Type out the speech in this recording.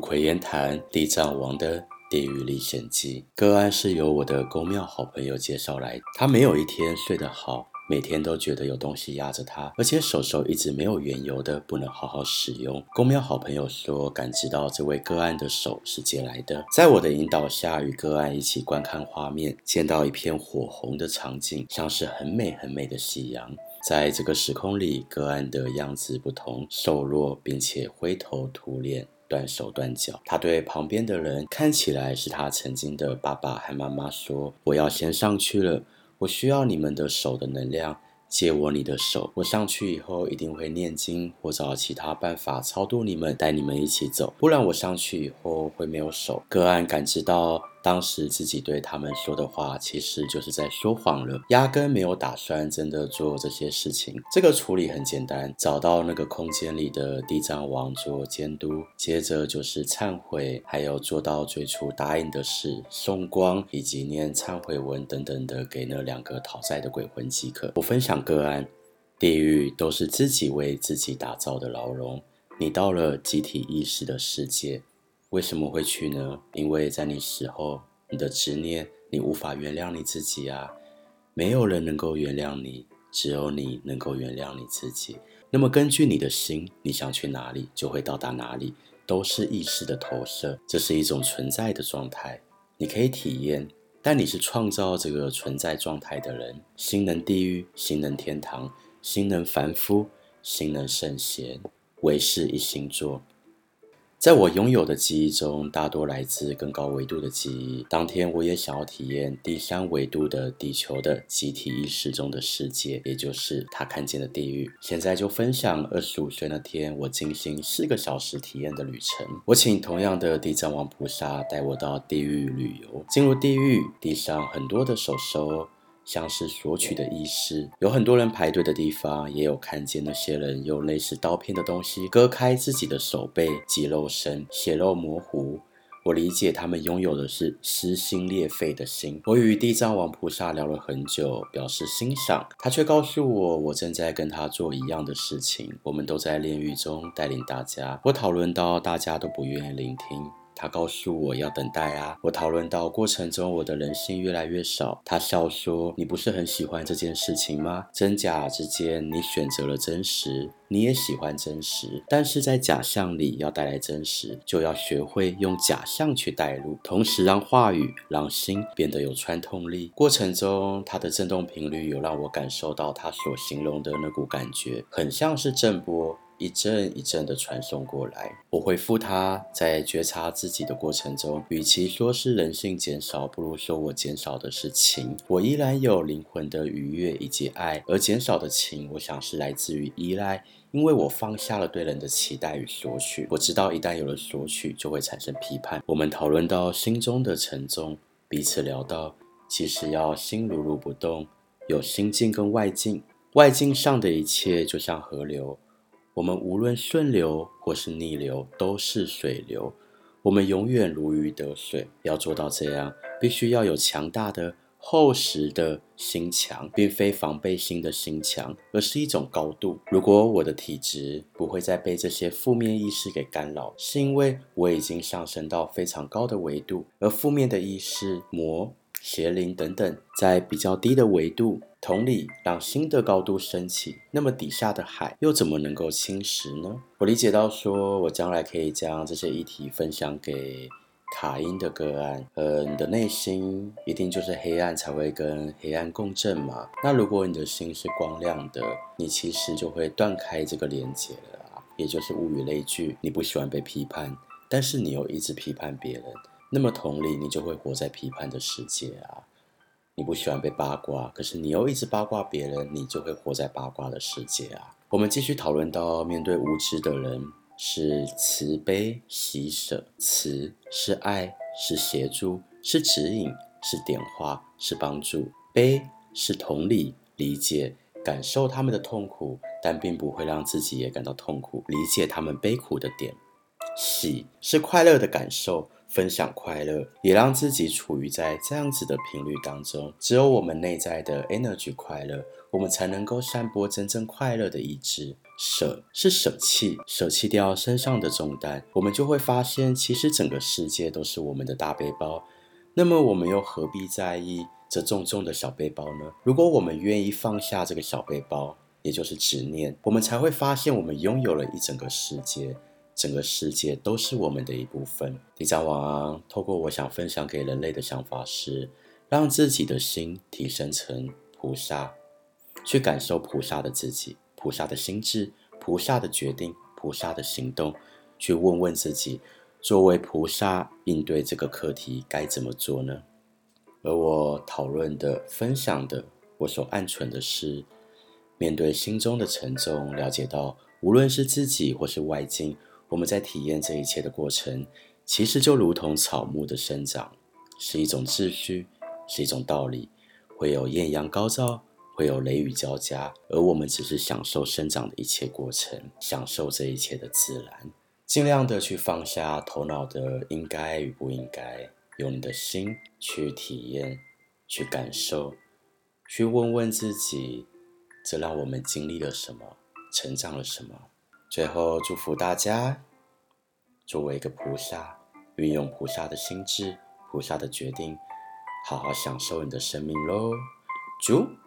不愧言谈地藏王的地狱历险记。个案是由我的公庙好朋友介绍来，他没有一天睡得好。每天都觉得有东西压着他，而且手手一直没有缘由的不能好好使用。公庙好朋友说，感知到这位个案的手是借来的。在我的引导下，与个案一起观看画面，见到一片火红的场景，像是很美很美的夕阳。在这个时空里，个案的样子不同，瘦弱，并且灰头土脸、断手断脚。他对旁边的人，看起来是他曾经的爸爸和妈妈说：“我要先上去了。”我需要你们的手的能量，借我你的手。我上去以后一定会念经或找其他办法超度你们，带你们一起走。不然我上去以后会没有手。个案感知到。当时自己对他们说的话，其实就是在说谎了，压根没有打算真的做这些事情。这个处理很简单，找到那个空间里的地藏王做监督，接着就是忏悔，还有做到最初答应的事，送光以及念忏悔文等等的给那两个讨债的鬼魂即可。我分享个案，地狱都是自己为自己打造的牢笼，你到了集体意识的世界。为什么会去呢？因为在你死后，你的执念，你无法原谅你自己啊！没有人能够原谅你，只有你能够原谅你自己。那么根据你的心，你想去哪里，就会到达哪里，都是意识的投射。这是一种存在的状态，你可以体验，但你是创造这个存在状态的人。心能地狱，心能天堂，心能凡夫，心能圣贤，唯是一心做。在我拥有的记忆中，大多来自更高维度的记忆。当天，我也想要体验第三维度的地球的集体意识中的世界，也就是他看见的地狱。现在就分享二十五岁那天，我进行四个小时体验的旅程。我请同样的地藏王菩萨带我到地狱旅游。进入地狱，地上很多的手手。像是索取的意思，有很多人排队的地方，也有看见那些人用类似刀片的东西割开自己的手背，肌肉身，血肉模糊。我理解他们拥有的是撕心裂肺的心。我与地藏王菩萨聊了很久，表示欣赏，他却告诉我，我正在跟他做一样的事情。我们都在炼狱中带领大家。我讨论到大家都不愿意聆听。他告诉我要等待啊。我讨论到过程中，我的人性越来越少。他笑说：“你不是很喜欢这件事情吗？真假之间，你选择了真实，你也喜欢真实。但是在假象里要带来真实，就要学会用假象去带入，同时让话语让心变得有穿透力。过程中，他的振动频率有让我感受到他所形容的那股感觉，很像是震波。”一阵一阵的传送过来，我回复他，在觉察自己的过程中，与其说是人性减少，不如说我减少的是情。我依然有灵魂的愉悦以及爱，而减少的情，我想是来自于依赖，因为我放下了对人的期待与索取。我知道一旦有了索取，就会产生批判。我们讨论到心中的沉重，彼此聊到，其实要心如如不动，有心境跟外境，外境上的一切就像河流。我们无论顺流或是逆流，都是水流。我们永远如鱼得水。要做到这样，必须要有强大的、厚实的心墙，并非防备心的心墙，而是一种高度。如果我的体质不会再被这些负面意识给干扰，是因为我已经上升到非常高的维度，而负面的意识、魔、邪灵等等，在比较低的维度。同理，让新的高度升起，那么底下的海又怎么能够侵蚀呢？我理解到说，我将来可以将这些议题分享给卡因的个案。呃，你的内心一定就是黑暗，才会跟黑暗共振嘛。那如果你的心是光亮的，你其实就会断开这个连接了啊，也就是物以类聚。你不喜欢被批判，但是你又一直批判别人，那么同理，你就会活在批判的世界啊。你不喜欢被八卦，可是你又一直八卦别人，你就会活在八卦的世界啊。我们继续讨论到，面对无知的人，是慈悲喜舍，慈是爱，是协助，是指引，是点化，是帮助；悲是同理理解，感受他们的痛苦，但并不会让自己也感到痛苦，理解他们悲苦的点；喜是快乐的感受。分享快乐，也让自己处于在这样子的频率当中。只有我们内在的 energy 快乐，我们才能够散播真正快乐的意志。舍是舍弃，舍弃掉身上的重担，我们就会发现，其实整个世界都是我们的大背包。那么，我们又何必在意这重重的小背包呢？如果我们愿意放下这个小背包，也就是执念，我们才会发现，我们拥有了一整个世界。整个世界都是我们的一部分。地藏王透过我想分享给人类的想法是，让自己的心提升成菩萨，去感受菩萨的自己、菩萨的心智、菩萨的决定、菩萨的行动，去问问自己，作为菩萨应对这个课题该怎么做呢？而我讨论的、分享的，我所暗存的是，面对心中的沉重，了解到无论是自己或是外境。我们在体验这一切的过程，其实就如同草木的生长，是一种秩序，是一种道理，会有艳阳高照，会有雷雨交加，而我们只是享受生长的一切过程，享受这一切的自然，尽量的去放下头脑的应该与不应该，用你的心去体验，去感受，去问问自己，这让我们经历了什么，成长了什么。最后，祝福大家，作为一个菩萨，运用菩萨的心智、菩萨的决定，好好享受你的生命喽！祝。